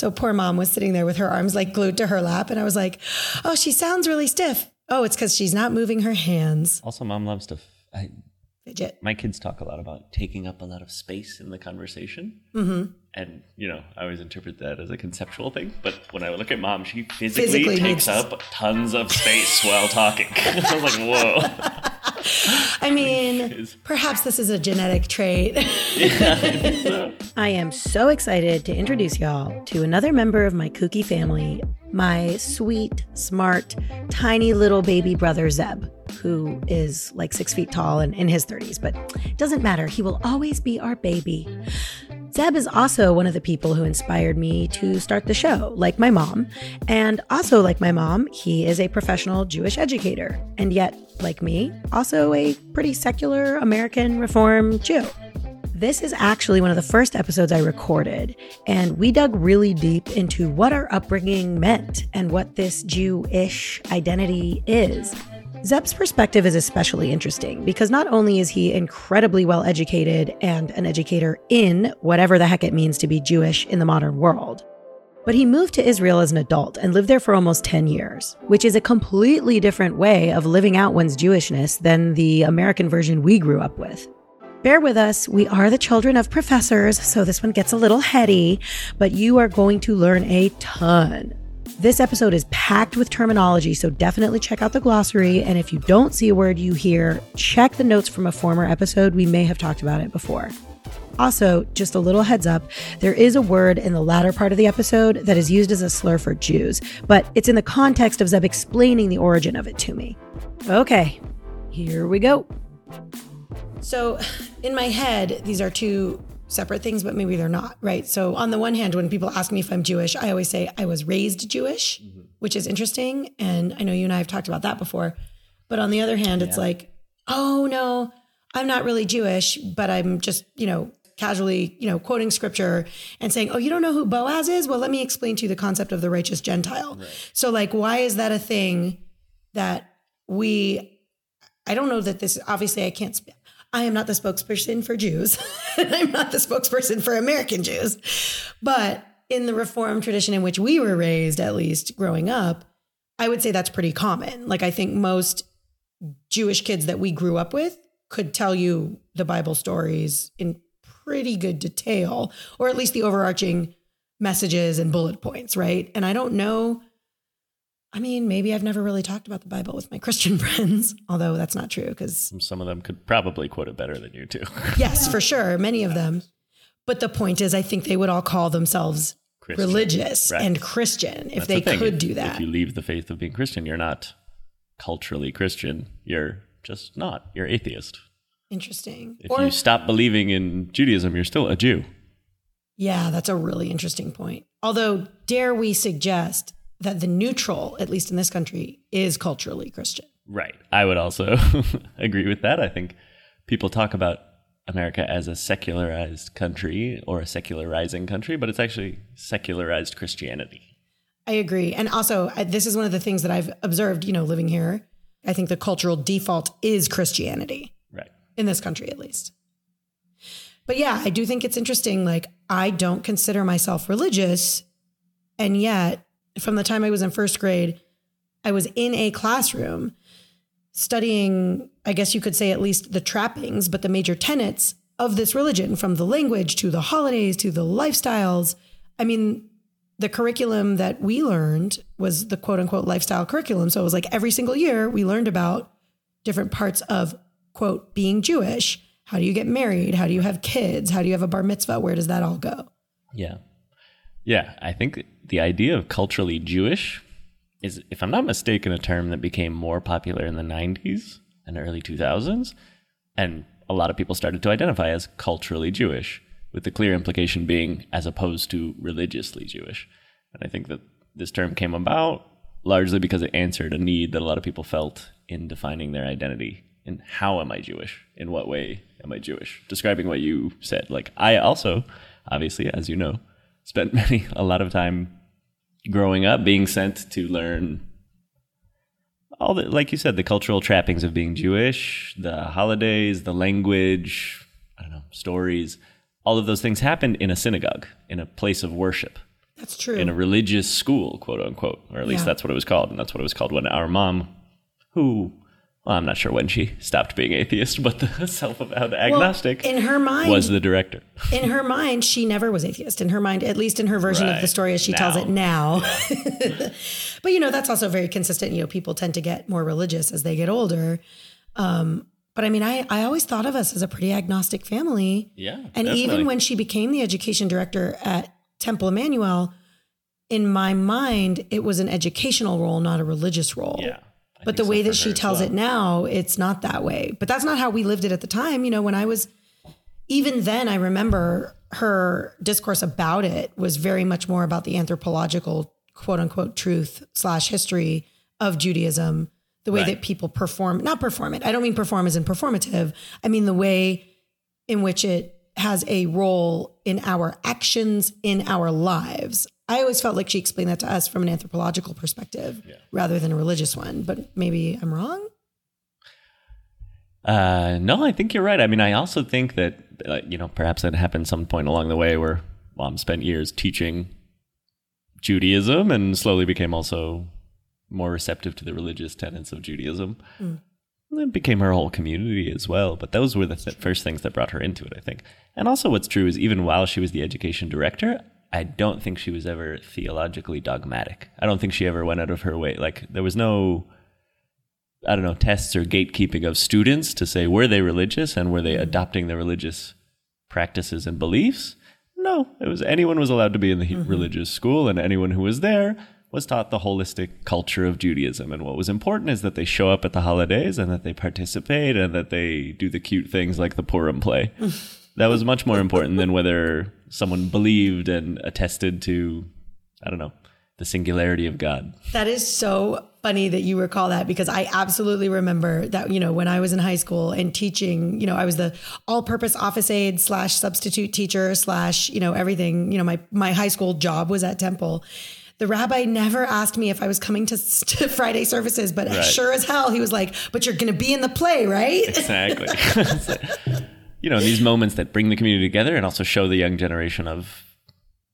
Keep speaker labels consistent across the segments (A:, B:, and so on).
A: So poor mom was sitting there with her arms like glued to her lap. And I was like, oh, she sounds really stiff. Oh, it's because she's not moving her hands.
B: Also, mom loves to. f- I,
A: Fidget.
B: my kids talk a lot about taking up a lot of space in the conversation. Mm-hmm. And, you know, I always interpret that as a conceptual thing. But when I look at mom, she physically,
A: Physically
B: takes
A: needs-
B: up tons of space while talking. I was like, whoa.
A: I mean, perhaps this is a genetic trait. I am so excited to introduce y'all to another member of my kooky family, my sweet, smart, tiny little baby brother Zeb, who is like six feet tall and in his 30s, but it doesn't matter. He will always be our baby. Zeb is also one of the people who inspired me to start the show, like my mom. And also, like my mom, he is a professional Jewish educator. And yet, like me, also a pretty secular American Reform Jew. This is actually one of the first episodes I recorded, and we dug really deep into what our upbringing meant and what this Jewish identity is. Zeb's perspective is especially interesting because not only is he incredibly well educated and an educator in whatever the heck it means to be Jewish in the modern world, but he moved to Israel as an adult and lived there for almost 10 years, which is a completely different way of living out one's Jewishness than the American version we grew up with. Bear with us. We are the children of professors, so this one gets a little heady, but you are going to learn a ton. This episode is packed with terminology, so definitely check out the glossary. And if you don't see a word you hear, check the notes from a former episode. We may have talked about it before. Also, just a little heads up there is a word in the latter part of the episode that is used as a slur for Jews, but it's in the context of Zeb explaining the origin of it to me. Okay, here we go. So, in my head, these are two separate things, but maybe they're not, right? So, on the one hand, when people ask me if I'm Jewish, I always say I was raised Jewish, mm-hmm. which is interesting. And I know you and I have talked about that before. But on the other hand, it's like, oh no, I'm not really Jewish, but I'm just, you know, casually, you know, quoting scripture and saying, oh, you don't know who Boaz is? Well, let me explain to you the concept of the righteous Gentile. So, like, why is that a thing that we, I don't know that this, obviously, I can't, I am not the spokesperson for Jews. I'm not the spokesperson for American Jews. But in the Reform tradition in which we were raised, at least growing up, I would say that's pretty common. Like, I think most Jewish kids that we grew up with could tell you the Bible stories in pretty good detail, or at least the overarching messages and bullet points, right? And I don't know. I mean, maybe I've never really talked about the Bible with my Christian friends, although that's not true because,
B: Some of them could probably quote it better than you too.
A: yes, for sure, many of them. But the point is, I think they would all call themselves
B: Christian.
A: religious
B: Right.
A: and Christian if
B: That's
A: they
B: thing.
A: could
B: If-
A: do that.
B: If you leave the faith of being Christian, you're not culturally Christian. You're just not. You're atheist.
A: Interesting.
B: If
A: or
B: you stop believing in Judaism, you're still a Jew.
A: Yeah, that's a really interesting point. Although, dare we suggest that the neutral, at least in this country, is culturally Christian?
B: Right. I would also agree with that. I think people talk about America as a secularized country or a secularizing country, but it's actually secularized Christianity.
A: I agree. And also, I, this is one of the things that I've observed, you know, living here. I think the cultural default is Christianity
B: Right.
A: in this country, at least. But yeah, I do think it's interesting. Like, I don't consider myself religious. And yet, from the time I was in first grade, I was in a classroom studying, I guess you could say at least the trappings, but the major tenets of this religion from the language to the holidays to the lifestyles. I mean, the curriculum that we learned was the quote unquote lifestyle curriculum. So it was like every single year we learned about different parts of quote being Jewish. How do you get married? How do you have kids? How do you have a bar mitzvah? Where does that all go?
B: Yeah. Yeah. I think the idea of culturally Jewish is, if I'm not mistaken, a term that became more popular in the 90s and early 2000s. And a lot of people started to identify as culturally Jewish, with the clear implication being as opposed to religiously Jewish. And I think that this term came about largely because it answered a need that a lot of people felt in defining their identity. And how am I Jewish? In what way am I Jewish? Describing what you said. Like, I also, obviously, as you know, spent many, a lot of time growing up being sent to learn all the, like you said, the cultural trappings of being Jewish, the holidays, the language, I don't know, stories. All of those things happened in a synagogue, in a place of worship.
A: That's true.
B: in a religious school, quote unquote, or at least
A: Yeah.
B: that's what it was called, and that's what it was called when our mom, who, well, I'm not sure when she stopped being atheist, but the self-avowed
A: Well,
B: agnostic
A: in her mind,
B: was the director.
A: in her mind, she never was atheist. In her mind, at least in her version of the story as she tells it now. but you know, that's also very consistent. You know, people tend to get more religious as they get older. Um, but I mean, I, I always thought of us as a pretty agnostic family.
B: Yeah,
A: And
B: definitely.
A: even when she became the education director at Temple Emmanuel, in my mind, it was an educational role, not a religious role.
B: yeah, I
A: But the
B: think so
A: way that she tells
B: well.
A: it now, it's not that way. But that's not how we lived it at the time. You know, when I was, even then, I remember her discourse about it was very much more about the anthropological, quote unquote, truth slash history of Judaism, the way
B: Right.
A: that people perform, not perform it. I don't mean perform as in performative. I mean the way in which it has a role in our actions in our lives. I always felt like she explained that to us from an anthropological perspective rather than a religious one, but maybe I'm wrong.
B: Uh, no, I think you're right. I mean, I also think that uh, you know perhaps that happened some point along the way where mom spent years teaching Judaism and slowly became also more receptive to the religious tenets of Judaism. And it became her whole community as well. But those were the th- first things that brought her into it, I think. And also, what's true is even while she was the education director, I don't think she was ever theologically dogmatic. I don't think she ever went out of her way. Like there was no I don't know, tests or gatekeeping of students to say were they religious and were they mm-hmm. adopting the religious practices and beliefs? No, it was anyone was allowed to be in the mm-hmm. religious school, and anyone who was there was taught the holistic culture of Judaism. And what was important is that they show up at the holidays and that they participate and that they do the cute things like the Purim play. that was much more important than whether someone believed and attested to, I don't know, the singularity of God.
A: That is so funny that you recall that because I absolutely remember that, you know, when I was in high school and teaching, you know, I was the all purpose office aide slash substitute teacher slash, you know, everything, you know, my, my high school job was at Temple. The rabbi never asked me if I was coming to, to Friday services, but
B: Right.
A: sure as hell, he was like, but you're going to be in the play, right?
B: Exactly. you know, these moments that bring the community together and also show the young generation of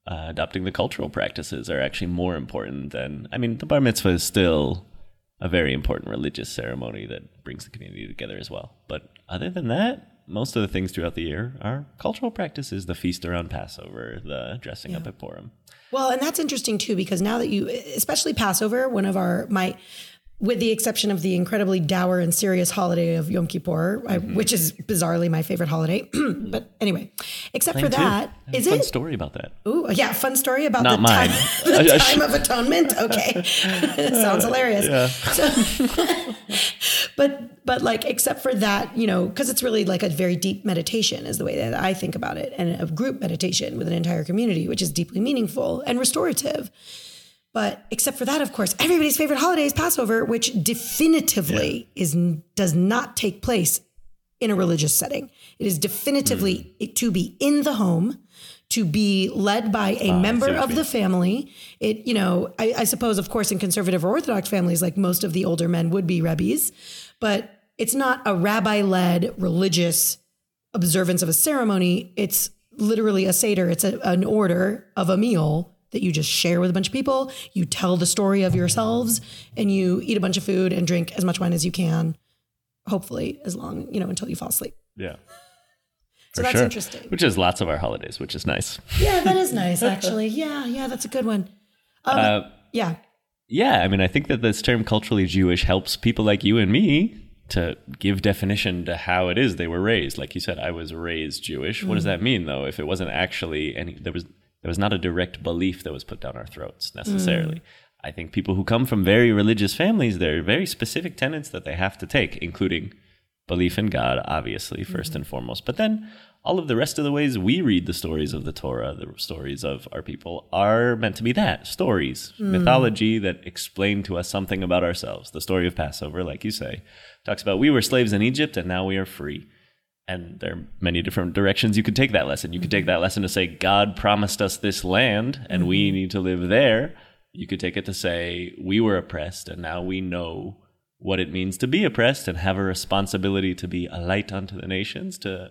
B: uh, adopting the cultural practices are actually more important than, I mean, the bar mitzvah is still a very important religious ceremony that brings the community together as well. But other than that, most of the things throughout the year are cultural practices, the feast around Passover, the dressing up at Purim.
A: Well, and that's interesting too, because now that you, especially Passover, one of our, my, with the exception of the incredibly dour and serious holiday of Yom Kippur, I,
B: Mm-hmm.
A: which is bizarrely my favorite holiday. but anyway, except for
B: Mine
A: that,
B: a fun
A: it?
B: story about that.
A: Ooh, yeah, fun story about
B: Not
A: the
B: mine.
A: time, the
B: I
A: time
B: should-
A: of atonement. Okay, sounds hilarious. So, but but like except for that, you know, because it's really like a very deep meditation is the way that I think about it, and a group meditation with an entire community, which is deeply meaningful and restorative. But except for that, of course, everybody's favorite holiday is Passover, which definitively is does not take place in a religious setting. It is definitively
B: Hmm.
A: to be in the home, to be led by a
B: I
A: member of the family. It, you know, I, I suppose, of course, in conservative or Orthodox families, like most of the older men would be rebbes, but it's not a rabbi led religious observance of a ceremony. It's literally a Seder, it's a, an order of a meal that you just share with a bunch of people. You tell the story of yourselves and you eat a bunch of food and drink as much wine as you can, hopefully, as long, you know, until you fall asleep.
B: Yeah.
A: So that's
B: sure.
A: interesting.
B: Which is lots of our holidays, which is nice.
A: Yeah, that is nice, actually. Yeah, yeah, that's a good one. Um,
B: Uh,
A: Yeah.
B: Yeah, I mean, I think that this term culturally Jewish helps people like you and me to give definition to how it is they were raised. Like you said, I was raised Jewish. What does that mean, though? If it wasn't actually any, there was there was not a direct belief that was put down our throats mm. necessarily. I think people who come from very religious families, there are very specific tenets that they have to take, including belief in God, obviously, 1st mm-hmm. and foremost. But then all of the rest of the ways we read the stories of the Torah, the stories of our people, are meant to be that stories, mm. mythology that explain to us something about ourselves. The story of Passover, like you say, talks about we were slaves in Egypt and now we are free. And there are many different directions you could take that lesson. You could take mm-hmm. that lesson to say, God promised us this land and we mm-hmm. need to live there. You could take it to say, we were oppressed and now we know what it means to be oppressed and have a responsibility to be a light unto the nations, to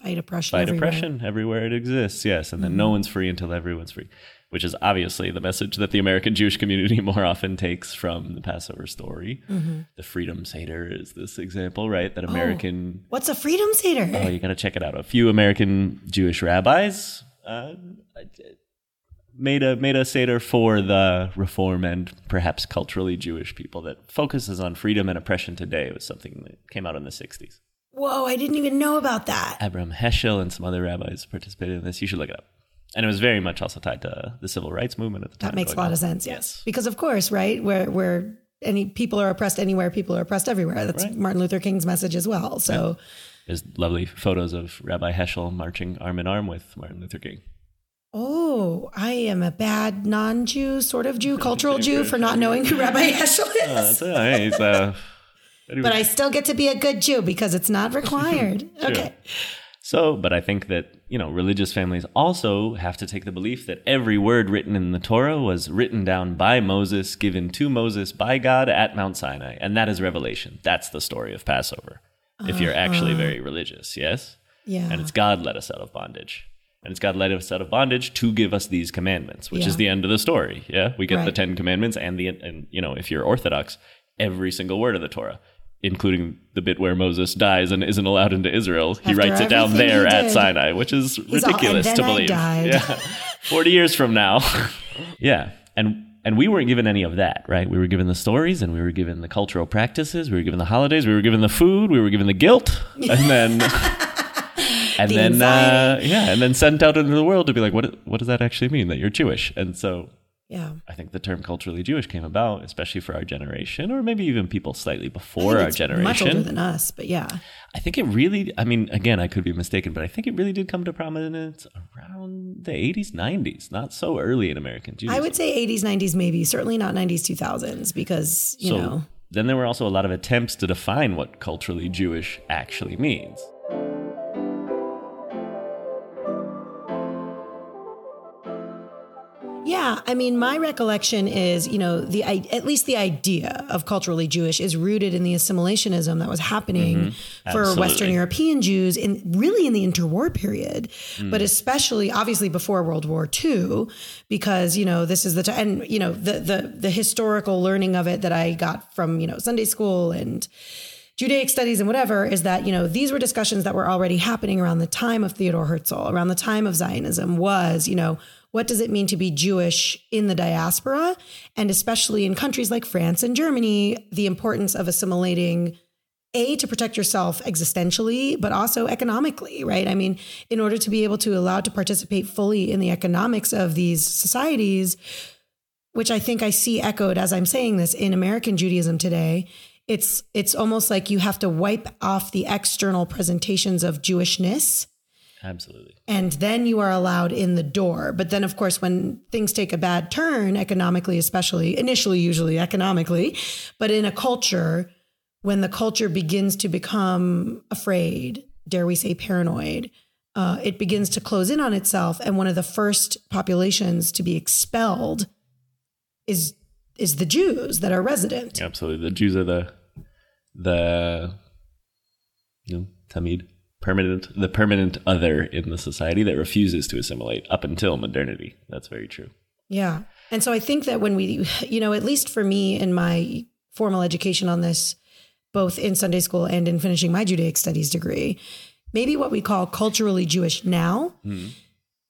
A: Fight oppression.
B: fight
A: everywhere.
B: oppression everywhere it exists. Yes. And then no mm-hmm. one's free until everyone's free. Which is obviously the message that the American Jewish community more often takes from the Passover story.
A: Mm-hmm.
B: The Freedom Seder is this example, right?
A: Oh.
B: That American
A: What's a freedom seder?
B: Oh, you got to check it out. A few American Jewish rabbis uh, made a made a seder for the Reform and perhaps culturally Jewish people that focuses on freedom and oppression today. It was something that came out in the '60s.
A: Whoa, I didn't even know about that.
B: Abraham Heschel and some other rabbis participated in this. You should look it up. And it was very much also tied to the civil rights movement at the time.
A: That makes a lot
B: on.
A: of sense. Yes, because of course, right? Where where any people are oppressed anywhere, people are oppressed everywhere. That's
B: Right.
A: Martin Luther King's message as well. So.
B: There's lovely photos of Rabbi Heschel marching arm in arm with Martin Luther King.
A: Oh, I am a bad non-Jew, sort of Jew, cultural Jew for not knowing who Rabbi Heschel is.
B: Uh, that's, uh, he's, uh,
A: but I still get to be a good Jew because it's not required. Okay.
B: So, but I think that, you know, religious families also have to take the belief that every word written in the Torah was written down by Moses, given to Moses by God at Mount Sinai. And that is revelation. That's the story of Passover. If you're actually uh-huh. very religious, yes?
A: Yeah.
B: And it's God led us out of bondage. And it's God led us out of bondage to give us these commandments, which
A: Yeah.
B: is the end of the story. Yeah. We get the Ten Commandments and the, and, you know, if you're Orthodox, every single word of the Torah, including the bit where Moses dies and isn't allowed into Israel. He writes it down there at. Sinai, which is
A: all,
B: ridiculous
A: "And
B: to believe.
A: died."
B: Yeah. 40 years from now. yeah. And and we weren't given any of that, right? We were given the stories and we were given the cultural practices, we were given the holidays, we were given the food, we were given the guilt, and then and
A: The
B: then uh, yeah, and then sent out into the world to be like, what what does that actually mean that you're Jewish? And so
A: yeah.
B: I think the term culturally Jewish came about, especially for our generation, or maybe even people slightly before our
A: it's Much older
B: generation.
A: than us, but yeah.
B: I think it really, I mean, again, I could be mistaken, but I think it really did come to prominence around the 80s, 90s, not so early in American Judaism.
A: I would say 80s, 90s, maybe. Certainly not 90s, 2000s, because, you
B: so
A: know.
B: then there were also a lot of attempts to define what culturally Jewish actually means.
A: Yeah, I mean, my recollection is, you know, the at least the idea of culturally Jewish is rooted in the assimilationism that was happening mm-hmm.
B: for
A: Western European Jews in really in the interwar period, mm. but especially obviously before World War II, because you know this is the time, and you know the the the historical learning of it that I got from you know Sunday school and Judaic studies and whatever is that, you know, these were discussions that were already happening around the time of Theodor Herzl, around the time of Zionism was, you know, what does it mean to be Jewish in the diaspora? And especially in countries like France and Germany, the importance of assimilating a to protect yourself existentially but also economically right i mean in order to be able to allow to participate fully in the economics of these societies which i think i see echoed as i'm saying this in american judaism today it's it's almost like you have to wipe off the external presentations of jewishness
B: Absolutely.
A: and then you are allowed in the door. But then, of course, when things take a bad turn, economically, especially initially, usually economically, but in a culture, when the culture begins to become afraid, dare we say paranoid, uh, it begins to close in on itself. And one of the first populations to be expelled is is the Jews that are resident.
B: Absolutely. The Jews are the, the, you know, Tamid, permanent, the permanent other in the society that refuses to assimilate up until modernity. That's very true.
A: Yeah. And so I think that when we, you know, at least for me in my formal education on this, both in Sunday school and in finishing my Judaic studies degree, maybe what we call culturally Jewish now hmm.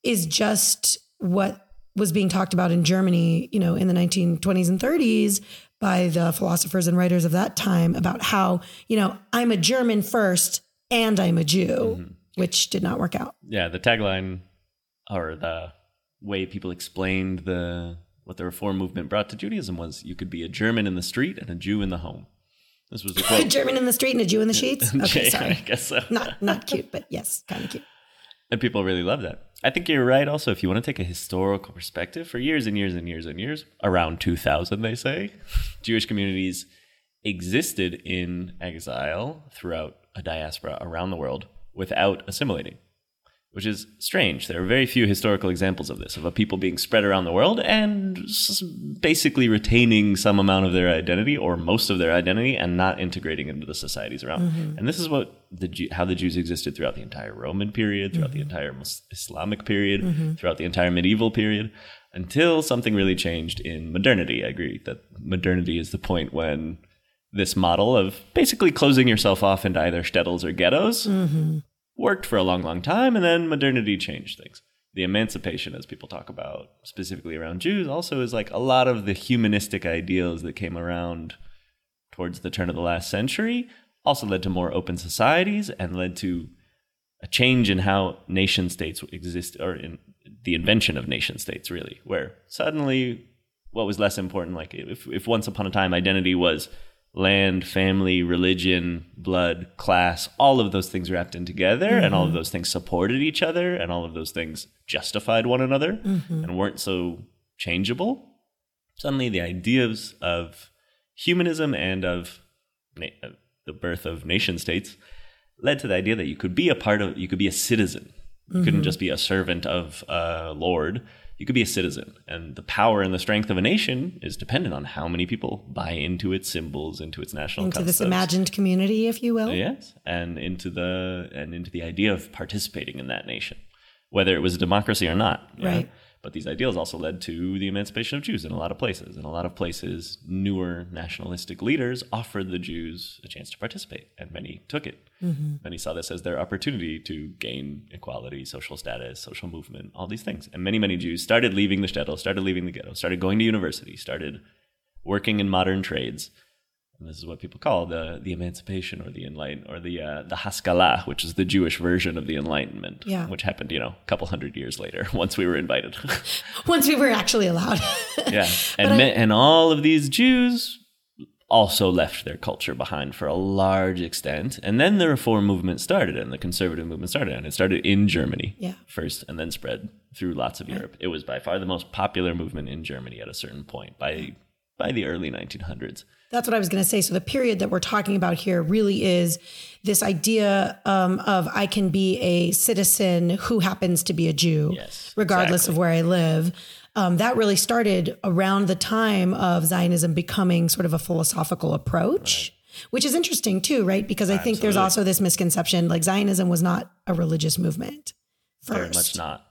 A: is just what was being talked about in Germany, you know, in the 1920s and 30s by the philosophers and writers of that time about how, you know, I'm a German first and I'm a Jew, mm-hmm. which did not work out.
B: Yeah, the tagline or the way people explained the what the reform movement brought to Judaism was you could be a German in the street and a Jew in the home. This was the
A: A. German in the street and a Jew in the sheets. Okay, sorry, I
B: guess so.
A: Not not cute, but yes, kind of cute.
B: And people really love that. I think you're right also. If you want to take a historical perspective, for years and years and years and years, around 2000, they say, Jewish communities existed in exile throughout a diaspora around the world without assimilating, which is strange. There are very few historical examples of this, of a people being spread around the world and basically retaining some amount of their identity or most of their identity and not integrating into the societies around. Mm-hmm. And this is what the how the Jews existed throughout the entire Roman period, throughout mm-hmm. the entire Islamic period, mm-hmm. throughout the entire medieval period. until something really changed in modernity. I agree that modernity is the point when this model of basically closing yourself off into either shtetls or ghettos mm-hmm. worked for a long, long time, and then modernity changed things. The emancipation, as people talk about, specifically around Jews, also is like a lot of the humanistic ideals that came around towards the turn of the last century also led to more open societies and led to a change in how nation states exist, or in the invention of nation states, really, where suddenly what was less important, like if, if once upon a time identity was land, family, religion, blood, class, all of those things wrapped in together, and all of mm-hmm. those things supported each other, and all of those things justified one another mm-hmm. and weren't so changeable. Suddenly, the ideas of humanism and of na- the birth of nation states led to the idea that you could be a part of, you could be a citizen. You couldn't mm-hmm. just be a servant of a lord. You could be a citizen. And the power and the strength of a nation is dependent on how many people buy into its symbols, into its national
A: Into this imagined community, if you will.
B: Yes, and into the and into the idea of participating in that nation, whether it was a democracy or not.
A: Right.
B: But these ideals also led to the emancipation of Jews in a lot of places. In a lot of places, newer nationalistic leaders offered the Jews a chance to participate, and many took it. Mm-hmm. Many saw this as their opportunity to gain equality, social status, social movement, all these things. And many, many Jews started leaving the shtetl, started leaving the ghetto, started going to university, started working in modern trades. And this is what people call the the emancipation or the enlighten or the uh, the Haskalah, which is the Jewish version of the Enlightenment,
A: Yeah.
B: which happened, you know, a couple hundred years later once we were invited.
A: Once we were actually allowed.
B: yeah, and ma- and all of these Jews also left their culture behind for a large extent, and then the Reform movement started, and the conservative movement started, and it started in Germany
A: Yeah.
B: first, and then spread through lots of Europe. It was by far the most popular movement in Germany at a certain point by by the early 1900s.
A: That's what I was going to say. So the period that we're talking about here really is this idea um, of I can be a citizen who happens to be a Jew,
B: Yes,
A: regardless
B: exactly.
A: of where I live. Um, that really started around the time of Zionism becoming sort of a philosophical approach, which is interesting too, right? Because I think there's also this misconception like Zionism was not a religious movement. First.
B: Very much not.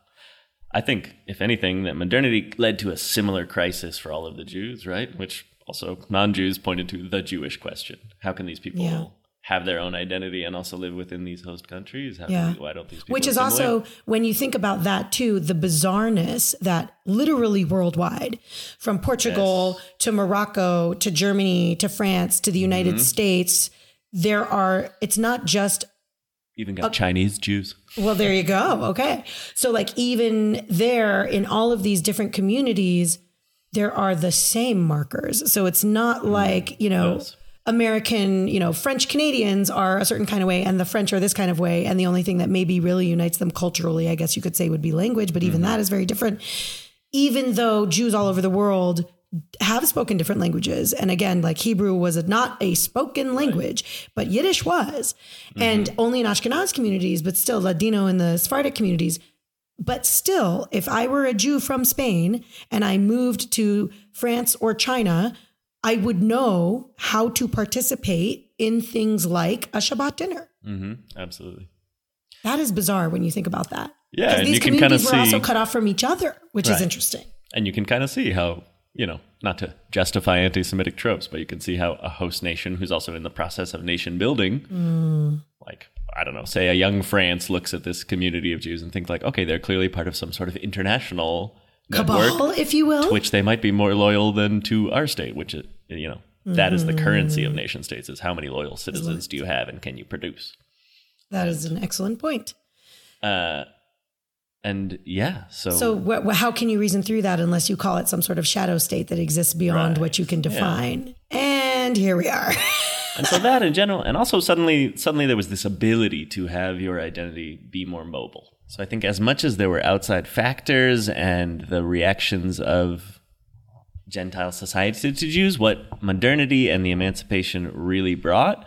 B: I think, if anything, that modernity led to a similar crisis for all of the Jews, right? Which also non Jews pointed to the Jewish question. How can these people
A: Yeah.
B: have their own identity and also live within these host countries? How
A: Yeah.
B: why don't these people
A: Which is also, when you think about that too, the bizarreness that literally worldwide, from Portugal to Morocco to Germany to France to the United
B: Mm-hmm.
A: States, there are, it's not just
B: even got Chinese Jews.
A: well, there you go. Okay. So, like, even there in all of these different communities, there are the same markers. So, it's not mm. like, you know,
B: Yes.
A: American, you know, French Canadians are a certain kind of way and the French are this kind of way. And the only thing that maybe really unites them culturally, I guess you could say, would be language. But even mm-hmm. that is very different. Even though Jews all over the world have spoken different languages. And again, like Hebrew was not a spoken language, but Yiddish was. And mm-hmm. only in Ashkenaz communities, but still Ladino in the Sephardic communities. But still, if I were a Jew from Spain and I moved to France or China, I would know how to participate in things like a Shabbat dinner.
B: hmm Absolutely.
A: That is bizarre when you think about that.
B: Yeah, and
A: these
B: you can kind of
A: communities were also cut off from each other, which is interesting.
B: and you can kind of see how you know, not to justify anti-Semitic tropes, but you can see how a host nation who's also in the process of nation building,
A: Mm.
B: like I don't know, say a young France looks at this community of Jews and think like, okay, they're clearly part of some sort of international network.
A: Cabal, if you will.
B: to which they might be more loyal than to our state, which is, you know, that is the currency of nation states is how many loyal citizens do you have and can you produce?
A: That is an excellent point.
B: Uh, and yeah, so,
A: So, wh- how can you reason through that unless you call it some sort of shadow state that exists beyond
B: Right.
A: what you can define? And here we are.
B: and so that in general, and also suddenly, suddenly there was this ability to have your identity be more mobile. So I think as much as there were outside factors and the reactions of Gentile society to Jews, what modernity and the emancipation really brought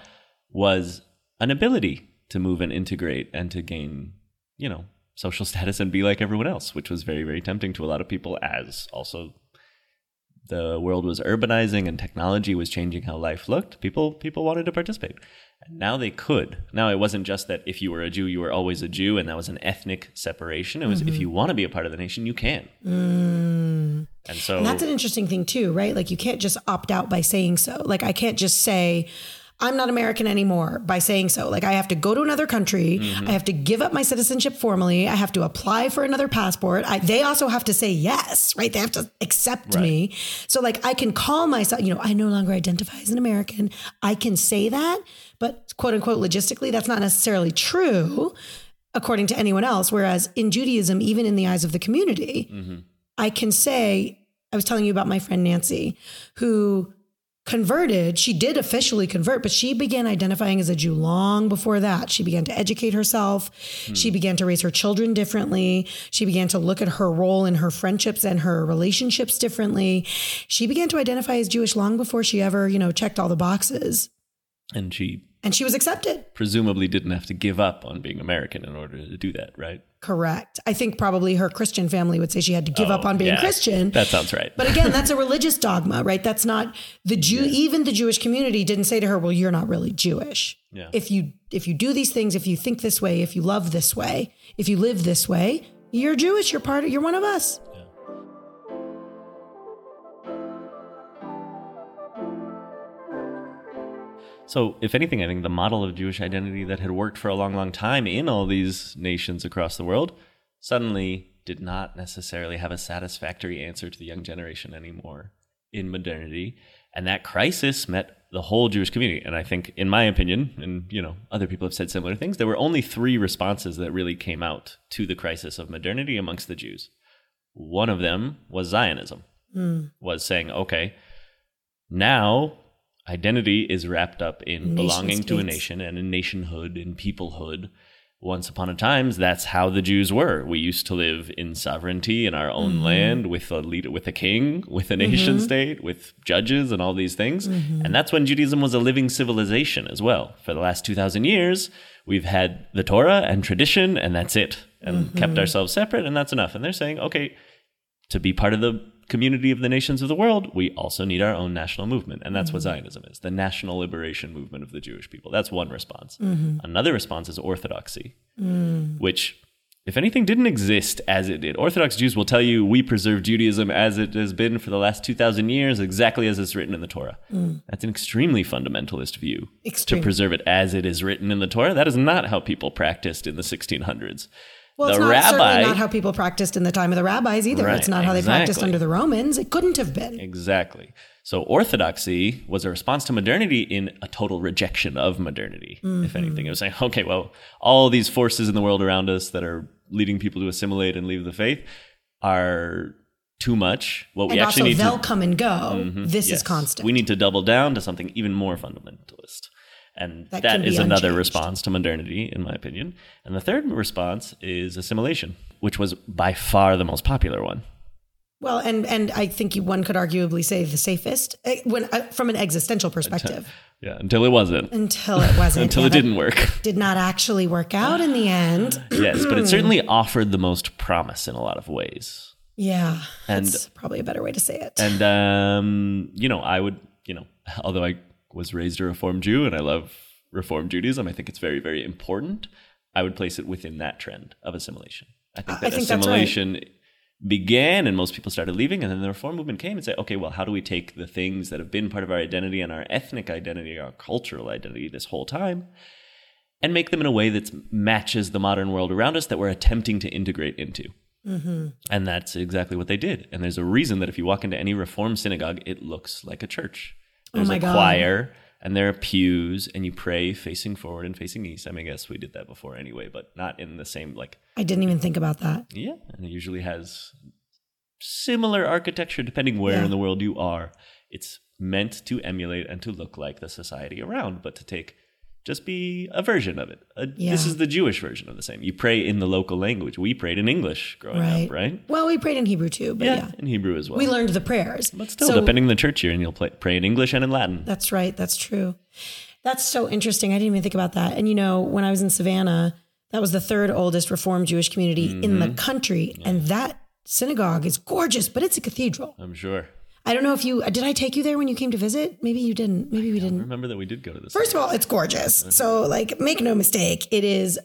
B: was an ability to move and integrate and to gain, you know, social status and be like everyone else, which was very, very tempting to a lot of people as also the world was urbanizing and technology was changing how life looked, people people wanted to participate. And now they could. Now it wasn't just that if you were a Jew, you were always a Jew, and that was an ethnic separation. It was if mm-hmm. you want to be a part of the nation, you can. Mm. And so
A: And that's an interesting thing too, right? Like you can't just opt out by saying so. Like I can't just say I'm not American anymore by saying so. Like I have to go to another country. Mm-hmm. I have to give up my citizenship formally. I have to apply for another passport. I, they also have to say yes, right? They have to accept me. So like I can call myself, you know, I no longer identify as an American. I can say that, but quote unquote logistically, that's not necessarily true according to anyone else. Whereas in Judaism, even in the eyes of the community, mm-hmm. I can say, I was telling you about my friend Nancy, who converted. She did officially convert, but she began identifying as a Jew long before that. She began to educate herself. Hmm. She began to raise her children differently. She began to look at her role in her friendships and her relationships differently. She began to identify as Jewish long before she ever, you know, checked all the boxes.
B: and she
A: And she was accepted.
B: presumably didn't have to give up on being American in order to do that, right?
A: Correct. I think probably her Christian family would say she had to give up oh, on being
B: Oh, Yeah,
A: Christian.
B: That sounds right.
A: But again, that's a religious dogma, right? That's not the Jew. Even the Jewish community didn't say to her, "Well, you're not really Jewish.
B: Yeah.
A: If you if you do these things, if you think this way, if you love this way, if you live this way, you're Jewish. You're part of. You're one of us."
B: So, if anything, I think the model of Jewish identity that had worked for a long, long time in all these nations across the world suddenly did not necessarily have a satisfactory answer to the young generation anymore in modernity. And that crisis met the whole Jewish community. And I think, in my opinion, and you know, other people have said similar things, there were only three responses that really came out to the crisis of modernity amongst the Jews. One of them was Zionism, hmm. was saying, okay, now identity is wrapped up in belonging to a
A: Nation-states.
B: and in nationhood and peoplehood. Once upon a times, that's how the Jews were. We used to live in sovereignty in our own mm-hmm. land with a leader, with a king, with a mm-hmm. nation state, with judges and all these things. Mm-hmm. And that's when Judaism was a living civilization as well. For the last 2,000 years, we've had the Torah and tradition, and that's it, and kept ourselves separate, and that's enough. And they're saying, okay, to be part of the community of the nations of the world, we also need our own national movement. And that's what mm-hmm. Zionism is the national liberation movement of the Jewish people. That's one response. Mm-hmm. Another response is orthodoxy, mm. which, if anything, didn't exist as it did. Orthodox Jews will tell you we preserve Judaism as it has been for the last 2,000 years, exactly as it's written in the Torah. Mm. That's an extremely fundamentalist view.
A: Extreme.
B: To preserve it as it is written in the Torah. That is not how people practiced in the 1600s.
A: Well, it's not
B: rabbi,
A: certainly not how people practiced in the time of the rabbis either.
B: Right,
A: it's not how they practiced under the Romans. It couldn't have been.
B: Exactly. So orthodoxy was a response to modernity in a total rejection of modernity. If mm-hmm. anything, it was saying, okay, well, all these forces in the world around us that are leading people to assimilate and leave the faith are too much. What we
A: and
B: actually need
A: they'll
B: to
A: come and go. Mm-hmm. This
B: Yes.
A: is constant.
B: We need to double down to something even more fundamentalist. And
A: That
B: that is another response to modernity, in my opinion. And the third response is assimilation, which was by far the most popular one.
A: Well, and and I think you- one could arguably say the safest eh, when uh, from an existential perspective.
B: Yeah, until it wasn't.
A: Until it wasn't.
B: Until
A: Yeah,
B: it didn't work.
A: Did not actually work out in the end.
B: yes, but it certainly offered the most promise in a lot of ways.
A: Yeah,
B: And-
A: that's probably a better way to say it.
B: And um, you know, I would, you know, although I was raised a Reformed Jew and I love Reformed Judaism, I think it's very, very important. I would place it within that trend of assimilation. I think
A: I
B: that
A: think that's right.
B: assimilation began and most people started leaving, and then the Reform movement came and said, okay, well, how do we take the things that have been part of our identity and our ethnic identity, our cultural identity this whole time, and make them in a way that matches the modern world around us that we're attempting to integrate into. Mm-hmm. And that's exactly what they did. And there's a reason that if you walk into any Reform synagogue, it looks like a church. There's
A: Oh my
B: a
A: God.
B: choir and there are pews, and you pray facing forward and facing east. I mean, I guess we did that before anyway, but not in the same, like,
A: I didn't even think about that.
B: yeah. And it usually has similar architecture depending where
A: Yeah.
B: in the world you are. It's meant to emulate and to look like the society around, but to take just be a version of it. A, This is the Jewish version of the same. You pray in the local language. We prayed in English growing
A: Right.
B: up, right?
A: Well, we prayed in Hebrew too, but yeah,
B: in Hebrew as well.
A: we learned the prayers.
B: but still,
A: So-
B: depending on the church you're in, you'll play, pray in English and in Latin.
A: That's right. That's true. That's so interesting. I didn't even think about that. And you know, when I was in Savannah, that was the third oldest Reformed Jewish community in
B: Mm-hmm.
A: the country. And that synagogue is gorgeous, but it's a cathedral.
B: I'm sure.
A: I don't know if you did. I take you there when you came to visit? Maybe you didn't. Maybe we didn't.
B: remember that we did go to this.
A: First of all, it's gorgeous. So like make no mistake, it is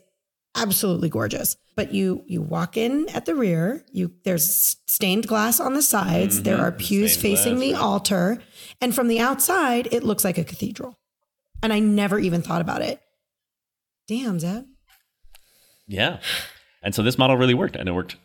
A: absolutely gorgeous. But you you walk in at the rear, you there's stained glass on the sides, there are pews
B: Mm-hmm. stained
A: facing
B: glass,
A: the
B: right.
A: altar, and from the outside it looks like a cathedral. And I never even thought about it. Damn, Zeb.
B: Yeah. And so this model really worked, and it worked.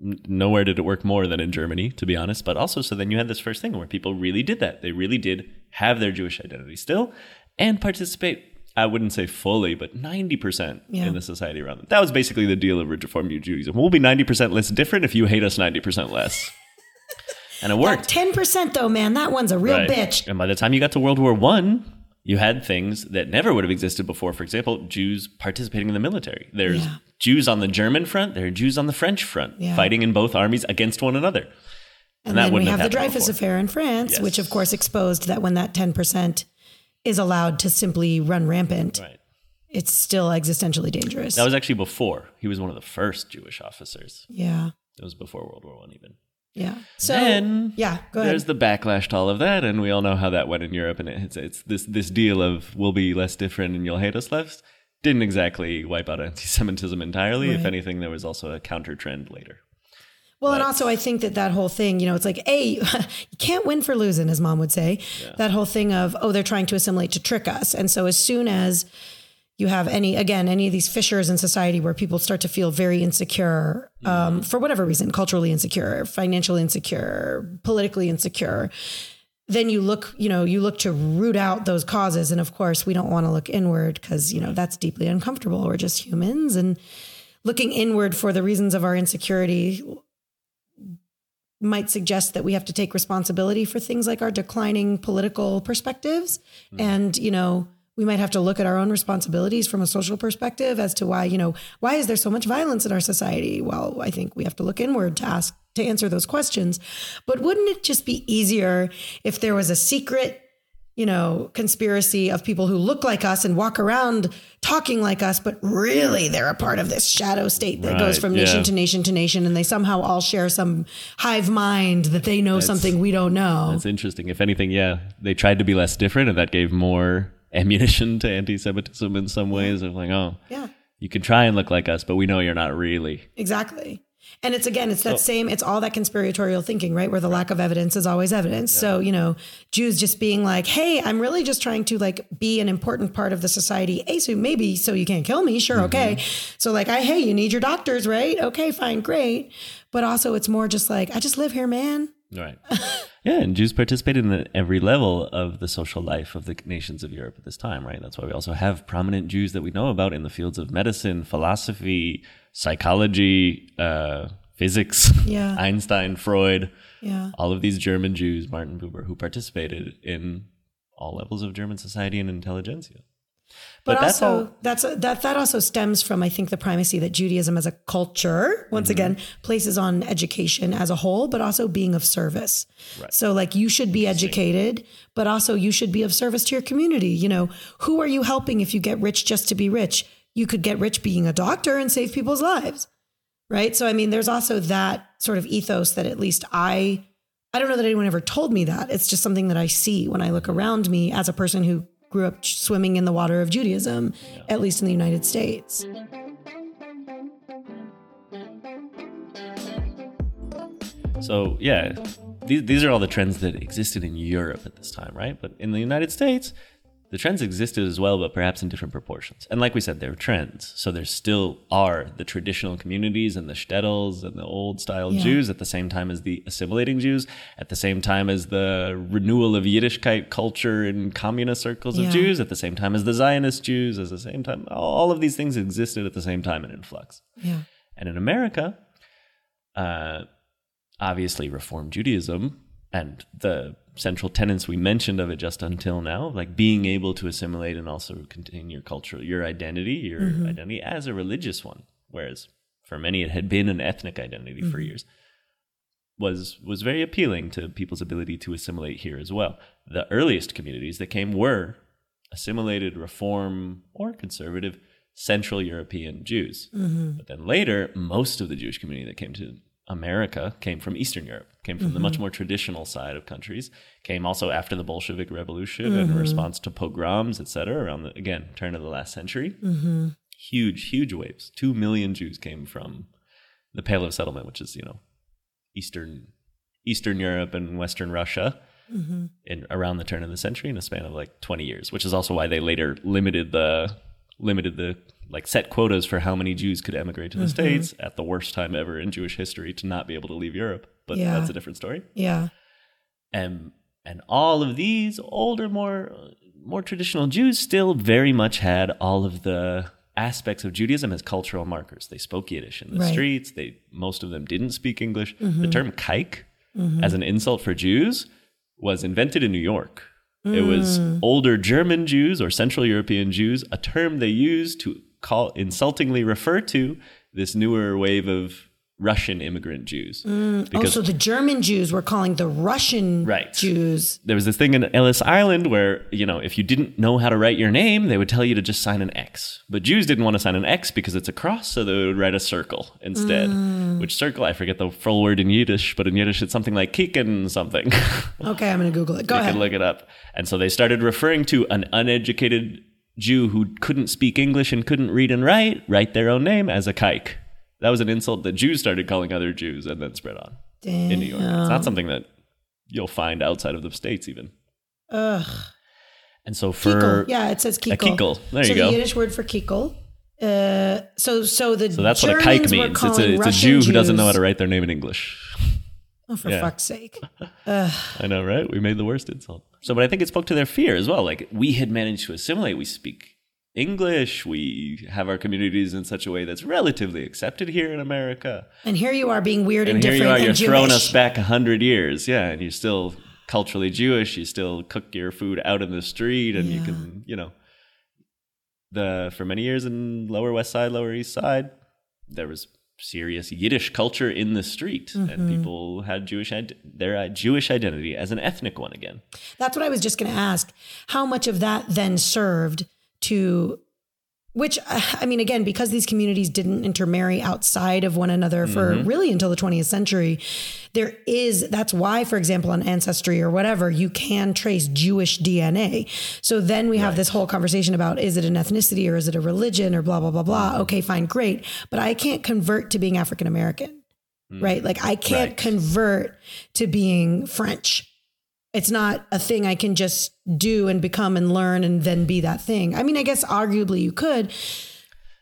B: Nowhere did it work more than in Germany, to be honest. But also, so then you had this first thing where people really did that. They really did have their Jewish identity still and participate. I wouldn't say fully, but 90%
A: Yeah.
B: in the society around them. That was basically the deal of Reform Judaism. We'll be 90% less different if you hate us 90% less. and it worked.
A: Ten percent though, man, that one's a real
B: Right.
A: bitch.
B: And by the time you got to World War One, you had things that never would have existed before. For example, Jews participating in the military. There's
A: Yeah.
B: Jews on the German front. There are Jews on the French front,
A: Yeah.
B: fighting in both armies against one another.
A: And,
B: that
A: then we have
B: have
A: the Dreyfus
B: before.
A: affair in France,
B: Yes.
A: which of course exposed that when that ten percent is allowed to simply run rampant,
B: Right.
A: it's still existentially dangerous.
B: That was actually before. He was one of the first Jewish officers.
A: yeah.
B: It was before World War One, even.
A: Yeah. So
B: then
A: yeah, go ahead.
B: There's the backlash to all of that, and we all know how that went in Europe. And it's it's this this deal of we'll be less different and you'll hate us less didn't exactly wipe out anti-Semitism entirely. If anything, there was also a counter trend later.
A: Well, and also I think that that whole thing, you know, it's like, a you can't win for losing, as mom would say. That whole thing of, oh, they're trying to assimilate to trick us. And so as soon as you have any, again, any of these fissures in society where people start to feel very insecure um, for whatever reason, culturally insecure, financially insecure, politically insecure, then you look, you know, you look to root out those causes. And of course, we don't want to look inward because, you know, that's deeply uncomfortable. We're just humans. And looking inward for the reasons of our insecurity might suggest that we have to take responsibility for things like our declining political perspectives and you know we might have to look at our own responsibilities from a social perspective as to why you know why is there so much violence in our society well i think we have to look inward to ask to answer those questions but wouldn't it just be easier if there was a secret you know, conspiracy of people who look like us and walk around talking like us, but really they're a part of this shadow state that goes from nation
B: yeah.
A: to nation to nation, and they somehow all share some hive mind that they know something we don't know.
B: That's interesting. If anything, yeah, they tried to be less different, and that gave more ammunition to anti-Semitism in some ways. Of like, oh,
A: Yeah,
B: you can try and look like us, but we know you're not really.
A: exactly. And it's again, it's that same, it's all that conspiratorial thinking, right? Where the lack of evidence is always evidence. So, you know, Jews just being like, hey, I'm really just trying to like be an important part of the society. A, so maybe so you can't kill me. Sure. Mm-hmm. Okay. So, like, I, hey, you need your doctors, right? Okay, fine, great. But also, it's more just like, I just live here, man.
B: Right. yeah, and Jews participated in every level of the social life of the nations of Europe at this time, right? That's why we also have prominent Jews that we know about in the fields of medicine, philosophy, psychology, uh, physics,
A: Yeah.
B: Einstein, Freud,
A: Yeah.
B: all of these German Jews, Martin Buber, who participated in all levels of German society and intelligentsia.
A: But,
B: But that's
A: also
B: how-
A: that's that that also stems from I think the primacy that Judaism as a culture once
B: Mm-hmm.
A: again places on education as a whole, but also being of service.
B: Right.
A: So like you should be educated, but also you should be of service to your community. You know, who are you helping if you get rich just to be rich? You could get rich being a doctor and save people's lives. Right? So I mean there's also that sort of ethos that at least I I don't know that anyone ever told me that. It's just something that I see when I look around me as a person who grew up swimming in the water of Judaism, at least in the United States.
B: So yeah, these these are all the trends that existed in Europe at this time, right? But in the United States, the trends existed as well, but perhaps in different proportions. And like we said, there are trends. So there still are the traditional communities and the shtetls and the old style
A: Yeah.
B: Jews at the same time as the assimilating Jews, at the same time as the renewal of Yiddishkeit culture in communist circles of
A: Yeah.
B: Jews, at the same time as the Zionist Jews, at the same time. All of these things existed at the same time and in flux.
A: Yeah.
B: And in America, uh, obviously Reform Judaism and the central tenets we mentioned of it just until now, like being able to assimilate and also contain your culture, your identity, your mm-hmm. identity as a religious one, whereas for many it had been an ethnic identity for mm-hmm. years, was was very appealing to people's ability to assimilate here as well. The earliest communities that came were assimilated, reform, or conservative Central European Jews. Mm-hmm. But then later, most of the Jewish community that came to America came from Eastern Europe, came from the mm-hmm. much more traditional side of countries, came also after the Bolshevik Revolution and in mm-hmm. response to pogroms, etc., around the, again, turn of the last century. Mm-hmm. Huge, huge waves. Two million Jews came from the Pale of Settlement, which is, you know, Eastern Eastern Europe and Western Russia in around the turn of the century in a span of like 20 years, which is also why they later limited the limited the like set quotas for how many Jews could emigrate to the mm-hmm. states at the worst time ever in Jewish history to not be able to leave Europe. But
A: Yeah.
B: that's a different story.
A: Yeah.
B: And and all of these older more more traditional Jews still very much had all of the aspects of Judaism as cultural markers. They spoke Yiddish in the
A: Right.
B: streets. They most of them didn't speak English. The mm-hmm. term kike mm-hmm. as an insult for Jews was invented in New York. It was mm. older German Jews or Central European Jews, a term they used to call insultingly refer to this newer wave of Russian immigrant Jews.
A: Mm, oh, so the German Jews were calling the Russian
B: Right.
A: Jews.
B: there was this thing in Ellis Island where, you know, if you didn't know how to write your name, they would tell you to just sign an X. But Jews didn't want to sign an X because it's a cross, so they would write a circle instead. Mm. Which circle, I forget the full word in Yiddish, but in Yiddish it's something like kicken something.
A: Okay, I'm going to Google it. Go
B: you
A: ahead.
B: can look it up. And so they started referring to an uneducated Jew who couldn't speak English and couldn't read and write, write their own name as a kike. That was an insult that Jews started calling other Jews and then spread on in New York. It's not something that you'll find outside of the States even.
A: Ugh.
B: And so for
A: Kikkel. Yeah, it says kikkel.
B: kikkel. There
A: so
B: you go.
A: the Yiddish word for kikkel. Uh, so so the
B: so that's what a kike means. It's a, it's a Jew who doesn't know how to write their name in English.
A: Oh, for
B: Yeah.
A: fuck's sake!
B: I know, right? We made the worst insult. So, but I think it spoke to their fear as well. Like we had managed to assimilate. We speak English. We have our communities in such a way that's relatively accepted here in America.
A: And here you are being weird and,
B: And here
A: different
B: you are, you're
A: Jewish.
B: throwing us back a hundred years. Yeah, and you're still culturally Jewish. You still cook your food out in the street, and you can, you know, the for many years in Lower West Side, Lower East Side, there was serious Yiddish culture in the street,
A: Mm-hmm.
B: and people had Jewish their uh, Jewish identity as an ethnic one again.
A: That's what I was just going to ask. How much of that then served to, which, I mean, again, because these communities didn't intermarry outside of one another for mm-hmm. really until the 20th century, there is, that's why, for example, on Ancestry or whatever, you can trace Jewish DNA. So then we have this whole conversation about is it an ethnicity or is it a religion or blah, blah, blah, blah. Mm-hmm. Okay, fine, great. But I can't convert to being African American, mm. right? Like I can't
B: Right.
A: convert to being French it's not a thing I can just do and become and learn and then be that thing. I mean, I guess arguably you could.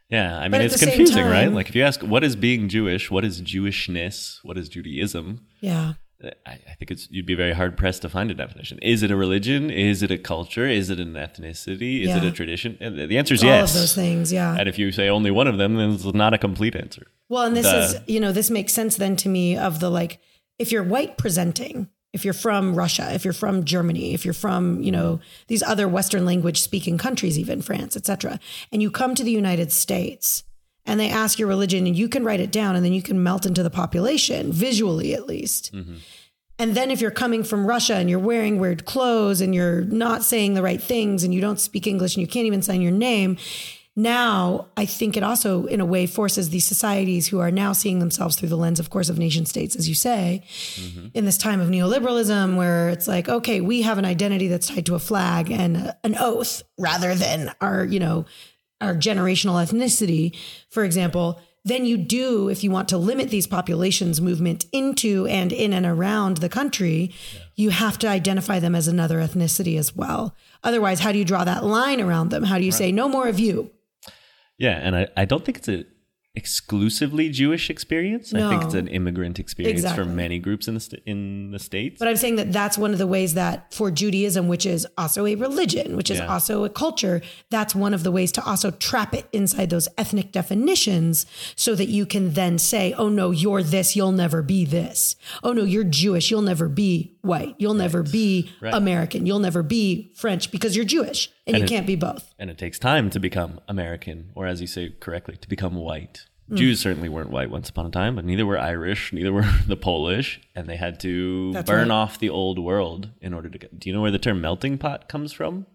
B: Yeah, I mean, it's confusing, right? Like if you ask, what is being Jewish? What is Jewishness? What is Judaism?
A: Yeah.
B: I, I think it's you'd be very hard pressed to find a definition. Is it a religion? Is it a culture? Is it an ethnicity? Is it a tradition? And the answer is
A: All
B: yes.
A: of those things. Yeah.
B: And if you say only one of them, then it's not a complete answer.
A: Well, and this
B: the-
A: is, you know, this makes sense then to me of the like, if you're white presenting, if you're from Russia, if you're from Germany, if you're from, you know, mm-hmm. these other Western language speaking countries, even France, etc., and you come to the United States and they ask your religion and you can write it down and then you can melt into the population, visually at least. Mm-hmm. And then if you're coming from Russia and you're wearing weird clothes and you're not saying the right things and you don't speak English and you can't even sign your name, now I think it also in a way forces these societies who are now seeing themselves through the lens of course of nation states as you say in this time of neoliberalism where it's like okay we have an identity that's tied to a flag and a- an oath rather than our you know our generational ethnicity for example. Then you do if you want to limit these populations movement into and in and around the country you have to identify them as another ethnicity as well. Otherwise how do you draw that line around them? How do you say no more of you
B: Yeah, and I, I don't think it's a exclusively Jewish experience. No. I think it's an immigrant experience
A: Exactly.
B: for many groups in the st- in the states.
A: But I'm saying that that's one of the ways that for Judaism, which is also a religion, which is
B: Yeah.
A: also a culture, that's one of the ways to also trap it inside those ethnic definitions so that you can then say, oh no, you're this, you'll never be this. Oh no, you're Jewish, you'll never be white. You'll never be
B: Right.
A: American. You'll never be French because you're Jewish and, you
B: it-
A: can't be both.
B: and it takes time to become American, or as you say correctly, to become white.
A: Hmm.
B: Jews certainly weren't white once upon a time, but neither were Irish, neither were the Polish, and they had to
A: That's
B: burn
A: right.
B: off the old world in order to get. Do you know where the term melting pot comes from?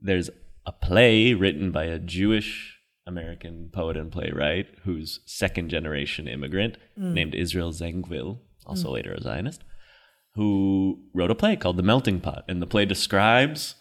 B: There's a play written by a Jewish American poet and playwright who's second generation immigrant named Israel Zangwill, also later a Zionist, who wrote a play called The Melting Pot. And the play describes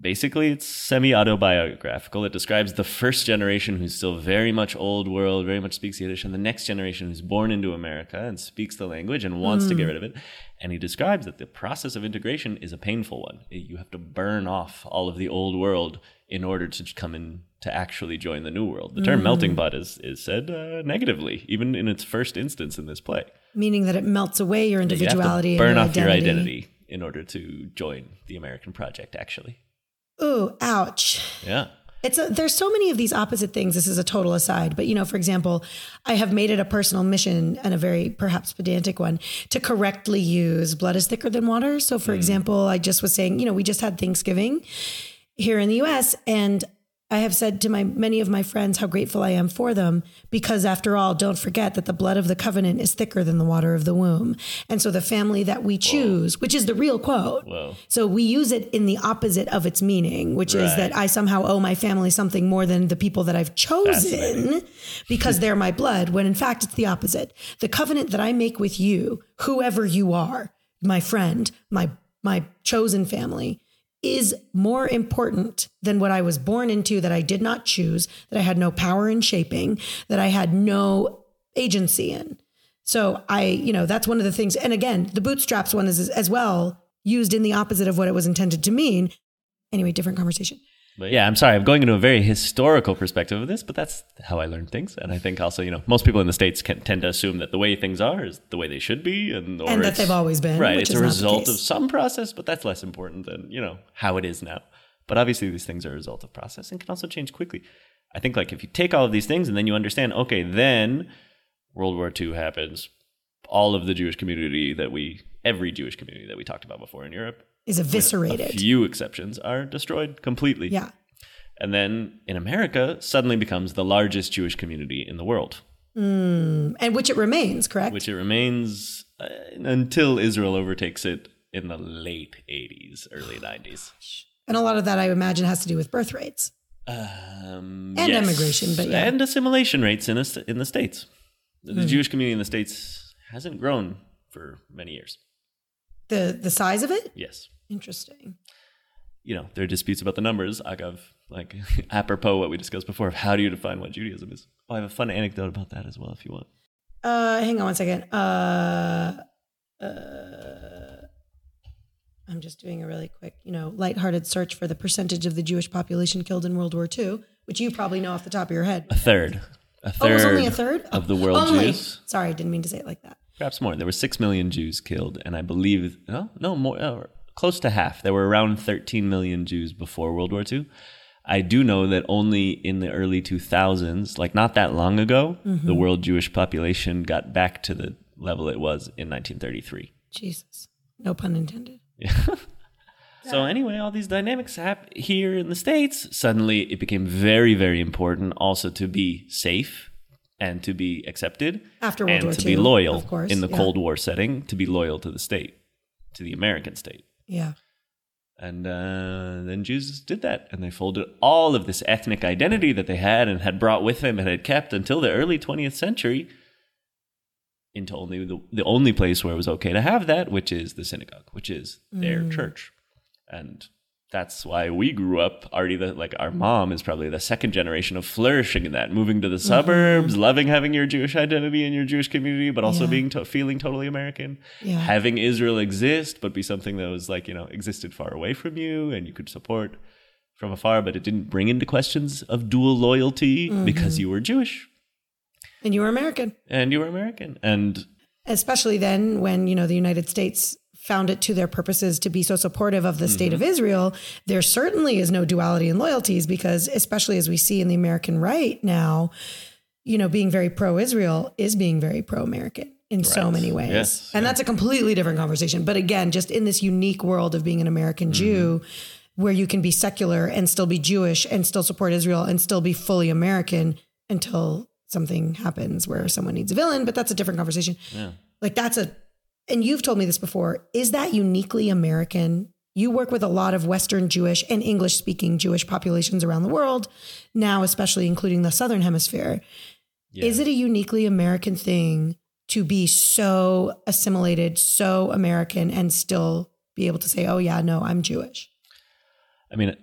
B: basically it's semi autobiographical. It describes the first generation who's still very much old world, very much speaks Yiddish, and the next generation who's born into America and speaks the language and wants to get rid of it. And he describes that the process of integration is a painful one. You have to burn off all of the old world in order to come in to actually join the new world. The term melting pot is, is said uh, negatively, even in its first instance in this play.
A: Meaning that it melts away your
B: You have to
A: individuality
B: burn
A: and
B: off your identity in order to join the American project, actually.
A: Ooh, ouch.
B: Yeah.
A: It's a, there's so many of these opposite things. This is a total aside, but you know, for example, I have made it a personal mission and a very perhaps pedantic one to correctly use blood is thicker than water. So, for hmm. example, I just was saying, you know, we just had Thanksgiving here in the U.S. and I have said to my many of my friends how grateful I am for them because after all, don't forget that the blood of the covenant is thicker than the water of the womb. And so the family that we choose, which is the real quote.
B: Whoa.
A: So we use it in the opposite of its meaning, which is that I somehow owe my family something more than the people that I've chosen because they're my blood, when in fact it's the opposite. The covenant that I make with you, whoever you are, my friend, my my chosen family, is more important than what I was born into that I did not choose, that I had no power in shaping, that I had no agency in. So I, you know, that's one of the things. And again, the bootstraps one is as well used in the opposite of what it was intended to mean. Anyway, different conversation.
B: But yeah, I'm sorry. I'm going into a very historical perspective of this, but that's how I learn things. And I think also, you know, most people in the States can tend to assume that the way things are is the way they should be. And, or
A: And that they've always been,
B: Right. It's a result of some process, but that's less important than, you know, how it is now. But obviously, these things are a result of process and can also change quickly. I think, like, if you take all of these things and then you understand, okay, then World War II happens, all of the Jewish community that we, every Jewish community that we talked about before in Europe,
A: Is eviscerated.
B: a few exceptions, are destroyed completely.
A: Yeah.
B: And then in America, suddenly becomes the largest Jewish community in the world,
A: And which it remains, correct?
B: which it remains uh, until Israel overtakes it in the late 80s, early 90s.
A: and a lot of that I imagine has to do with birth rates.
B: Um,
A: And immigration, but yeah.
B: And assimilation rates in, a, in the States. The
A: Hmm.
B: Jewish community in the States hasn't grown for many years.
A: The the size of it?
B: Yes.
A: Interesting.
B: You know, there are disputes about the numbers. Agav, like apropos what we discussed before of how do you define what Judaism is. Oh, I have a fun anecdote about that as well if you want.
A: Uh hang on one second. Uh uh I'm just doing a really quick, you know, lighthearted search for the percentage of the Jewish population killed in World War II, which you probably know off the top of your head.
B: A third. A
A: Oh,
B: third.
A: it was only a third
B: of the world
A: only.
B: Jews.
A: Sorry, I didn't mean to say it like that.
B: Perhaps more. There were six million Jews killed, and I believe no, no more, uh, close to half. There were around 13 million Jews before World War II. I do know that only in the early 2000s, like not that long ago,
A: Mm-hmm.
B: the world Jewish population got back to the level it was in 1933.
A: Jesus. No pun intended.
B: So anyway, all these dynamics happen here in the states. Suddenly, it became very, very important also to be safe and to be accepted
A: After World
B: and
A: War
B: to
A: II,
B: be loyal
A: of course,
B: in the
A: yeah.
B: Cold War setting, to be loyal to the state, to the American state.
A: Yeah.
B: And uh, then Jews did that, and they folded all of this ethnic identity that they had and had brought with them and had kept until the early 20th century into only the, the only place where it was okay to have that, which is the synagogue, which is their
A: Mm.
B: church. And that's why we grew up already the, like our mom is probably the second generation of flourishing in that moving to the
A: Mm-hmm.
B: suburbs loving having your jewish identity and your jewish community but also
A: Yeah.
B: being to- feeling totally american
A: Yeah.
B: having israel exist but be something that was like you know existed far away from you and you could support from afar but it didn't bring into questions of dual loyalty
A: Mm-hmm.
B: because you were jewish
A: And you were American.
B: and you were american and
A: especially then when you know the united states found it to their purposes to be so supportive of the state of mm-hmm. israel there certainly is no duality in loyalties because especially as we see in the american right now you know being very pro-israel is being very pro-american in so many ways.
B: Yes,
A: and that's a completely different conversation. But again just in this unique world of being an american mm-hmm. jew where you can be secular and still be jewish and still support israel and still be fully american until something happens where someone needs a villain but that's a different conversation.
B: Yeah.
A: Like that's a, and you've told me this before. Is that uniquely American you work with a lot of Western Jewish and English speaking Jewish populations around the world, now, especially including the Southern Hemisphere.
B: Yeah.
A: Is it a uniquely American thing to be so assimilated, so American, and still be able to say, oh, yeah, no, I'm Jewish?
B: I mean,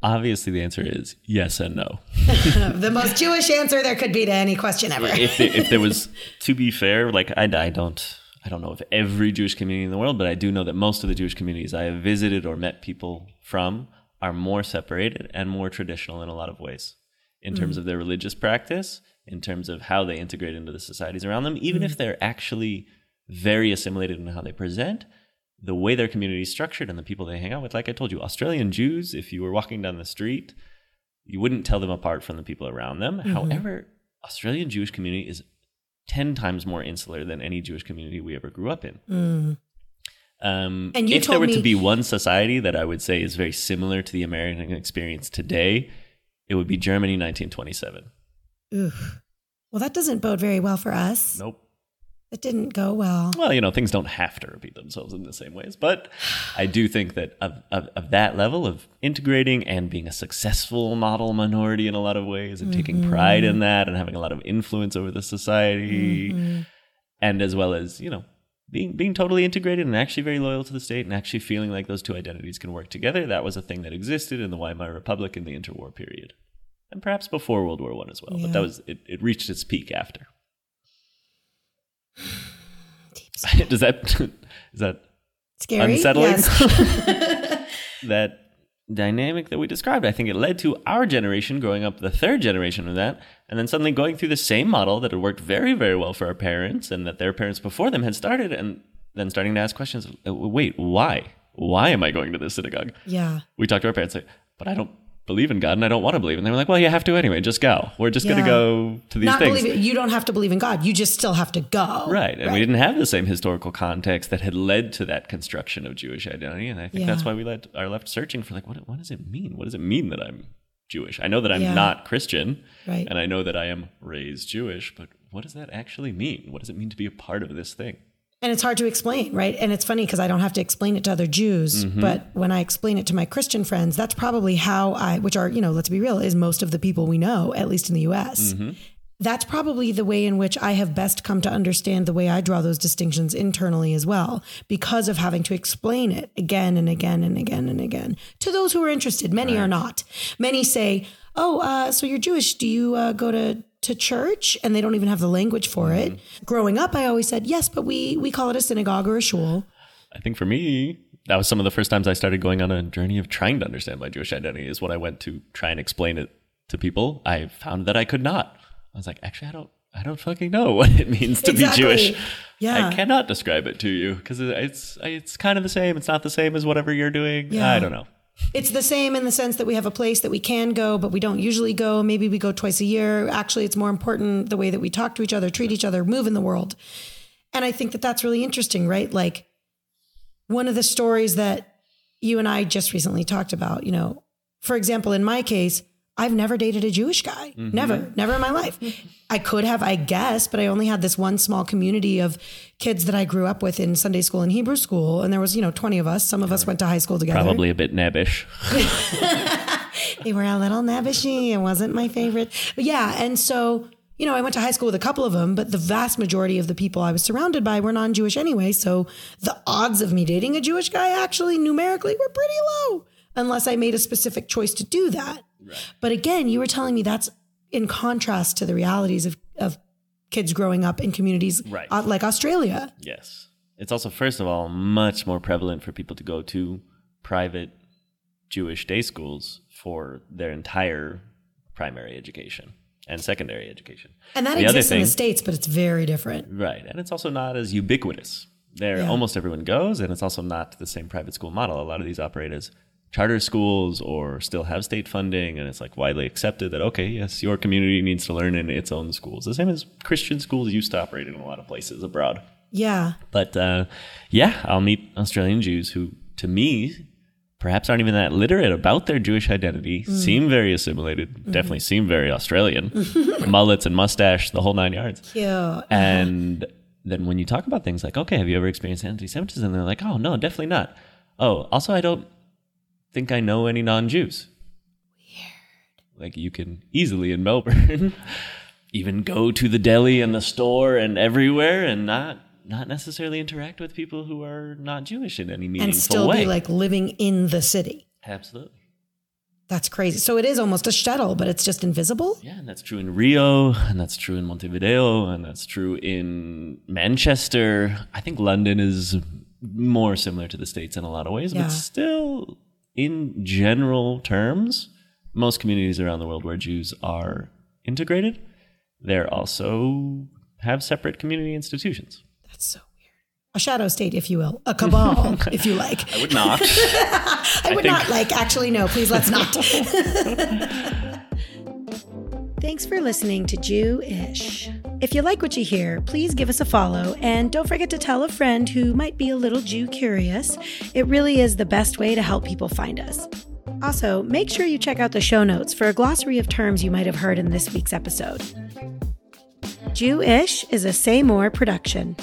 B: obviously the answer is yes and no.
A: the most Jewish answer there could be to any question ever.
B: if, there, if there was, to be fair, like I, I don't, I don't know if every Jewish community in the world, but I do know that most of the Jewish communities I have visited or met people from are more separated and more traditional in a lot of ways in terms mm-hmm. of their religious practice, in terms of how they integrate into the societies around them, even if mm-hmm. they're actually very assimilated in how they present. The way their community is structured and the people they hang out with, like I told you, Australian Jews, if you were walking down the street, you wouldn't tell them apart from the people around them. Mm-hmm. However, Australian Jewish community is 10 times more insular than any Jewish community we ever grew up in. Um,
A: And
B: if there were
A: me-
B: to be one society that I would say is very similar to the American experience today, it would be Germany 1927.
A: Oof. Well, that doesn't bode very well for us.
B: Nope.
A: It didn't go well.
B: Well, you know, things don't have to repeat themselves in the same ways, but I do think that of, of, of that level of integrating and being a successful model minority in a lot of ways and taking mm-hmm. pride in that and having a lot of influence over the society, mm-hmm. and as well as, you know, being, being totally integrated and actually very loyal to the state and actually feeling like those two identities can work together, that was a thing that existed in the Weimar Republic in the interwar period. And perhaps before World War One as well, but that was it, it reached its peak after. Does that is that
A: Scary.
B: Unsettling?
A: Yes.
B: that dynamic that we described. I think it led to our generation growing up the third generation of that, and then suddenly going through the same model that had worked very, very well for our parents and that their parents before them had started, and then starting to ask questions. Wait, why? Why am I going to this synagogue?
A: yeah.
B: We talked to our parents like, but I don't believe in God and I don't want to believe. And they were like, well, you have to anyway. Just go. We're just going to go to these
A: Not
B: things.
A: believe. You don't have to believe in God. You just still have to go.
B: Right. And we didn't have the same historical context that had led to that construction of Jewish identity. And I think that's why we led, are left searching for like, what, what does it mean? What does it mean that I'm Jewish? I know that I'm
A: Yeah.
B: not Christian
A: Right.
B: and I know that I am raised Jewish, but what does that actually mean? What does it mean to be a part of this thing?
A: And it's hard to explain, right? And it's funny because I don't have to explain it to other Jews,
B: Mm-hmm.
A: but when I explain it to my Christian friends, that's probably how I, which are, you know, let's be real, is most of the people we know, at least in the US.
B: Mm-hmm.
A: That's probably the way in which I have best come to understand the way I draw those distinctions internally as well, because of having to explain it again and again and again and again to those who are interested. Many are not. Many say, "Oh, uh, so you're Jewish? Do you uh, go to to church?" And they don't even have the language for mm-hmm. it. Growing up, I always said, "Yes, but we we call it a synagogue or a shul."
B: I think for me, that was some of the first times I started going on a journey of trying to understand my Jewish identity. Is when I went to try and explain it to people. I found that I could not. I was like, actually, I don't, I don't fucking know what it means to
A: Exactly.
B: be Jewish.
A: Yeah.
B: I cannot describe it to you because it's, it's kind of the same. It's not the same as whatever you're doing.
A: Yeah.
B: I don't know.
A: It's the same in the sense that we have a place that we can go, but we don't usually go. Maybe we go twice a year. Actually, it's more important the way that we talk to each other, treat each other, move in the world. And I think that that's really interesting, right? Like one of the stories that you and I just recently talked about, you know, for example, in my case, I've never dated a Jewish guy. Mm-hmm. Never, never in my life. I could have, I guess, but I only had this one small community of kids that I grew up with in Sunday school and Hebrew school. And there was, you know, 20 of us. Some of us went to high school together.
B: Probably a bit nebbish.
A: They were a little nebbishy. It wasn't my favorite. But yeah. And so, you know, I went to high school with a couple of them, but the vast majority of the people I was surrounded by were non Jewish anyway. So the odds of me dating a Jewish guy actually numerically were pretty low, unless I made a specific choice to do that. But again, you were telling me that's in contrast to the realities of, of kids growing up in communities
B: Right.
A: uh, like Australia.
B: Yes. It's also, first of all, much more prevalent for people to go to private Jewish day schools for their entire primary education and secondary education.
A: And that
B: The
A: exists in the States, but it's very different.
B: Right. And it's also not as ubiquitous. There,
A: Yeah.
B: almost everyone goes, and it's also not the same private school model. A lot of these operate as charter schools or still have state funding, and it's like widely accepted that, okay, yes, your community needs to learn in its own schools. The same as Christian schools used to operate in a lot of places abroad.
A: Yeah.
B: But uh, yeah, I'll meet Australian Jews who, to me, perhaps aren't even that literate about their Jewish identity, seem very assimilated, definitely seem very Australian, mullets and mustache, the whole nine yards.
A: Yeah.
B: And then when you talk about things like, okay, have you ever experienced anti Semitism? They're like, oh, no, definitely not. Oh, also, I don't think I know any non Jews. Weird. Like, you can easily in Melbourne even go to the deli and the store and everywhere and not not necessarily interact with people who are not Jewish in any meaningful way.
A: and still
B: way.
A: be like living in the city.
B: Absolutely.
A: That's crazy. So it is almost a shtetl, but it's just invisible.
B: Yeah, and that's true in Rio, and that's true in Montevideo, and that's true in Manchester. I think London is more similar to the States in a lot of ways,
A: Yeah.
B: but still, in general terms, most communities around the world where Jews are integrated, they're also have separate community institutions.
A: That's so weird. A shadow state, if you will, a cabal, if you like.
B: I would not.
A: I would
B: think-
A: not like. Actually, no. Please, let's not. Thanks for listening to Jew-ish. If you like what you hear, please give us a follow and don't forget to tell a friend who might be a little Jew curious. It really is the best way to help people find us. Also, make sure you check out the show notes for a glossary of terms you might have heard in this week's episode. Jew-ish is a Say More production.